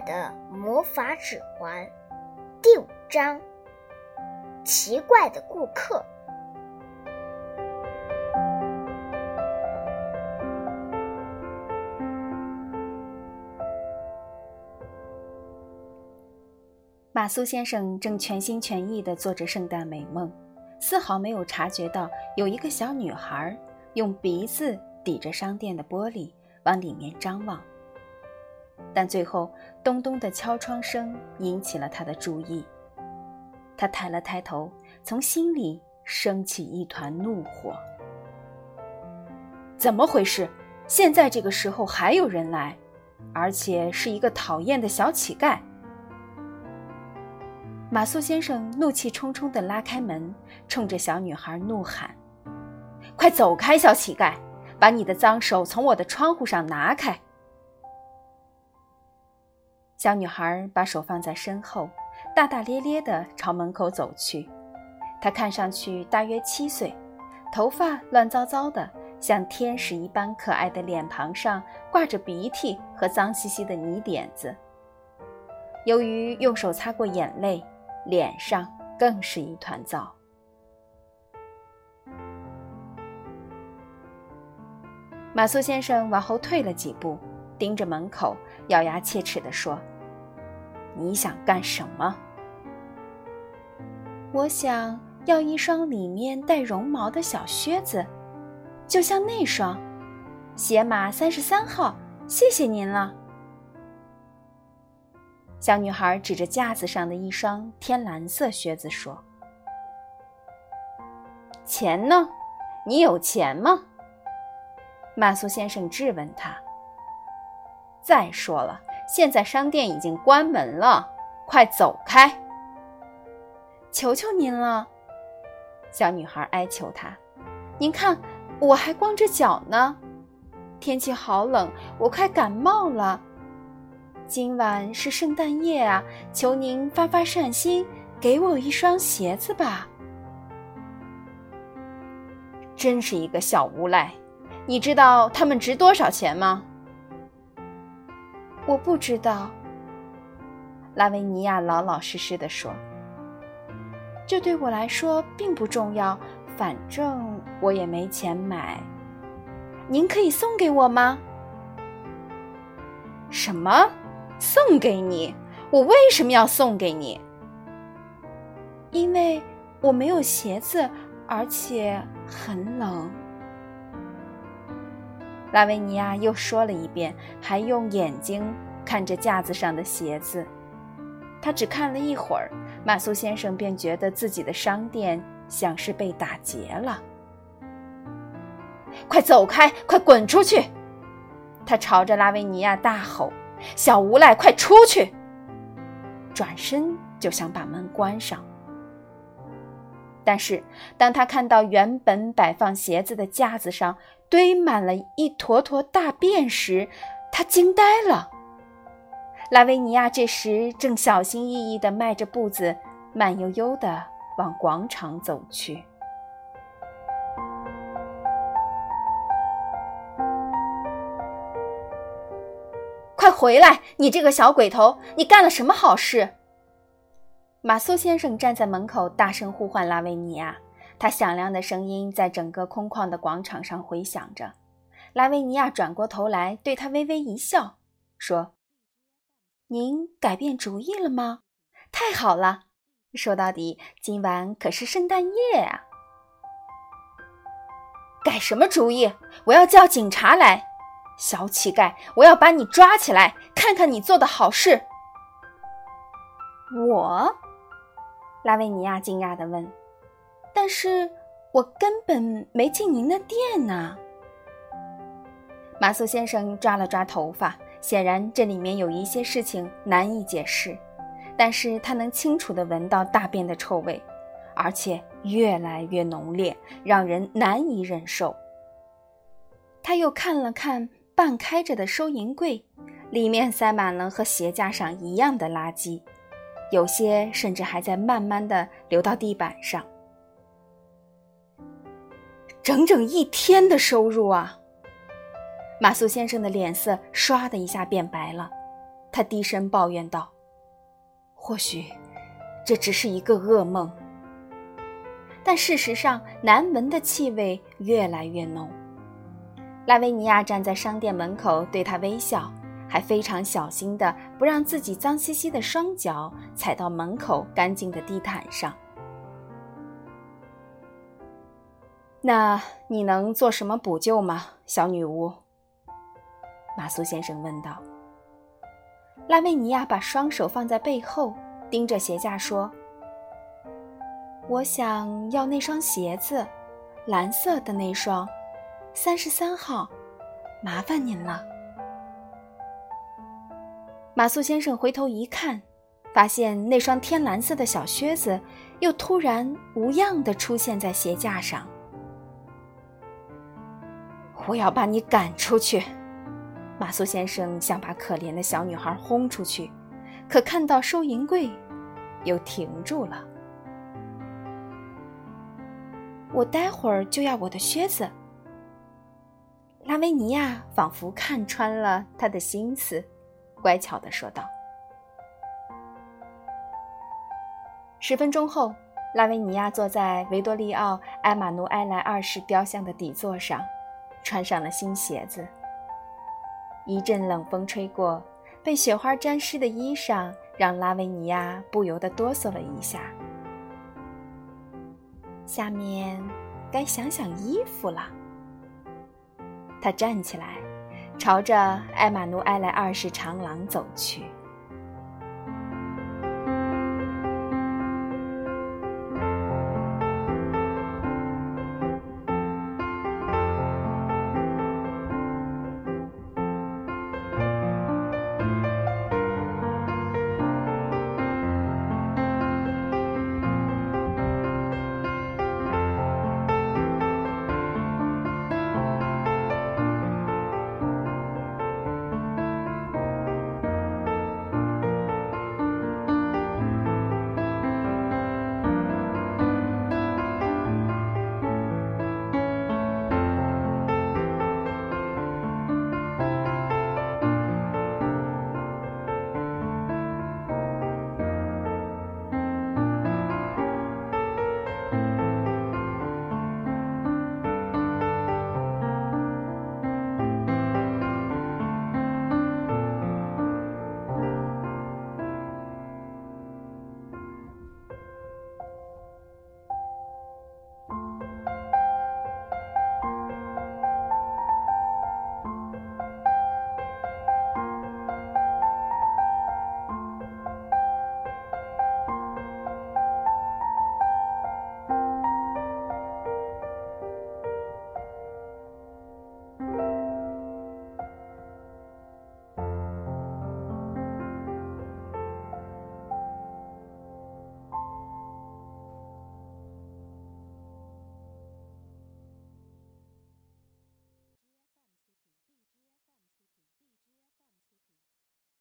的魔法指环第五章：奇怪的顾客。马苏先生正全心全意地做着圣诞美梦，丝毫没有察觉到有一个小女孩用鼻子抵着商店的玻璃往里面张望。但最后，咚咚的敲窗声引起了他的注意。他抬了抬头，从心里升起一团怒火：怎么回事？现在这个时候还有人来，而且是一个讨厌的小乞丐！马苏先生怒气冲冲地拉开门，冲着小女孩怒喊：“快走开，小乞丐！把你的脏手从我的窗户上拿开！”小女孩把手放在身后，大大咧咧地朝门口走去。她看上去大约七岁，头发乱糟糟的，像天使一般可爱的脸庞上挂着鼻涕和脏兮兮的泥点子。由于用手擦过眼泪。脸上更是一团糟。马苏先生往后退了几步，盯着门口，咬牙切齿地说：“你想干什么？”“我想要一双里面带绒毛的小靴子，就像那双，鞋码三十三号。谢谢您了。”小女孩指着架子上的一双天蓝色靴子说：“钱呢？你有钱吗？”马苏先生质问他。再说了，现在商店已经关门了，快走开！求求您了，小女孩哀求他：“您看，我还光着脚呢，天气好冷，我快感冒了。”今晚是圣诞夜啊！求您发发善心，给我一双鞋子吧。真是一个小无赖！你知道他们值多少钱吗？我不知道。拉维尼亚老老实实的说：“这对我来说并不重要，反正我也没钱买。您可以送给我吗？”什么？送给你？我为什么要送给你？因为我没有鞋子，而且很冷。拉维尼亚又说了一遍，还用眼睛看着架子上的鞋子。他只看了一会儿，马苏先生便觉得自己的商店像是被打劫了。快走开！快滚出去！他朝着拉维尼亚大吼。小无赖，快出去！转身就想把门关上，但是当他看到原本摆放鞋子的架子上堆满了一坨坨大便时，他惊呆了。拉维尼亚这时正小心翼翼地迈着步子，慢悠悠地往广场走去。快回来！你这个小鬼头，你干了什么好事？马苏先生站在门口，大声呼唤拉维尼亚。他响亮的声音在整个空旷的广场上回响着。拉维尼亚转过头来，对他微微一笑，说：“您改变主意了吗？太好了！说到底，今晚可是圣诞夜啊！改什么主意？我要叫警察来！”小乞丐，我要把你抓起来，看看你做的好事。我，拉维尼亚惊讶地问：“但是我根本没进您的店呢。”马苏先生抓了抓头发，显然这里面有一些事情难以解释，但是他能清楚地闻到大便的臭味，而且越来越浓烈，让人难以忍受。他又看了看。半开着的收银柜，里面塞满了和鞋架上一样的垃圾，有些甚至还在慢慢的流到地板上。整整一天的收入啊！马苏先生的脸色唰的一下变白了，他低声抱怨道：“或许这只是一个噩梦。”但事实上，难闻的气味越来越浓。拉维尼亚站在商店门口，对他微笑，还非常小心的不让自己脏兮兮的双脚踩到门口干净的地毯上。那你能做什么补救吗，小女巫？马苏先生问道。拉维尼亚把双手放在背后，盯着鞋架说。我想要那双鞋子，蓝色的那双，三十三号，麻烦您了。马素先生回头一看，发现那双天蓝色的小靴子又突然无恙的出现在鞋架上。我要把你赶出去！马苏先生想把可怜的小女孩轰出去，可看到收银柜，又停住了。我待会儿就要我的靴子。拉维尼亚仿佛看穿了他的心思，乖巧的说道。十分钟后，拉维尼亚坐在维多利奥·埃马努埃莱二世雕像的底座上，穿上了新鞋子。一阵冷风吹过，被雪花沾湿的衣裳让拉维尼亚不由得哆嗦了一下。下面该想想衣服了。他站起来，朝着埃玛努埃莱二世长廊走去。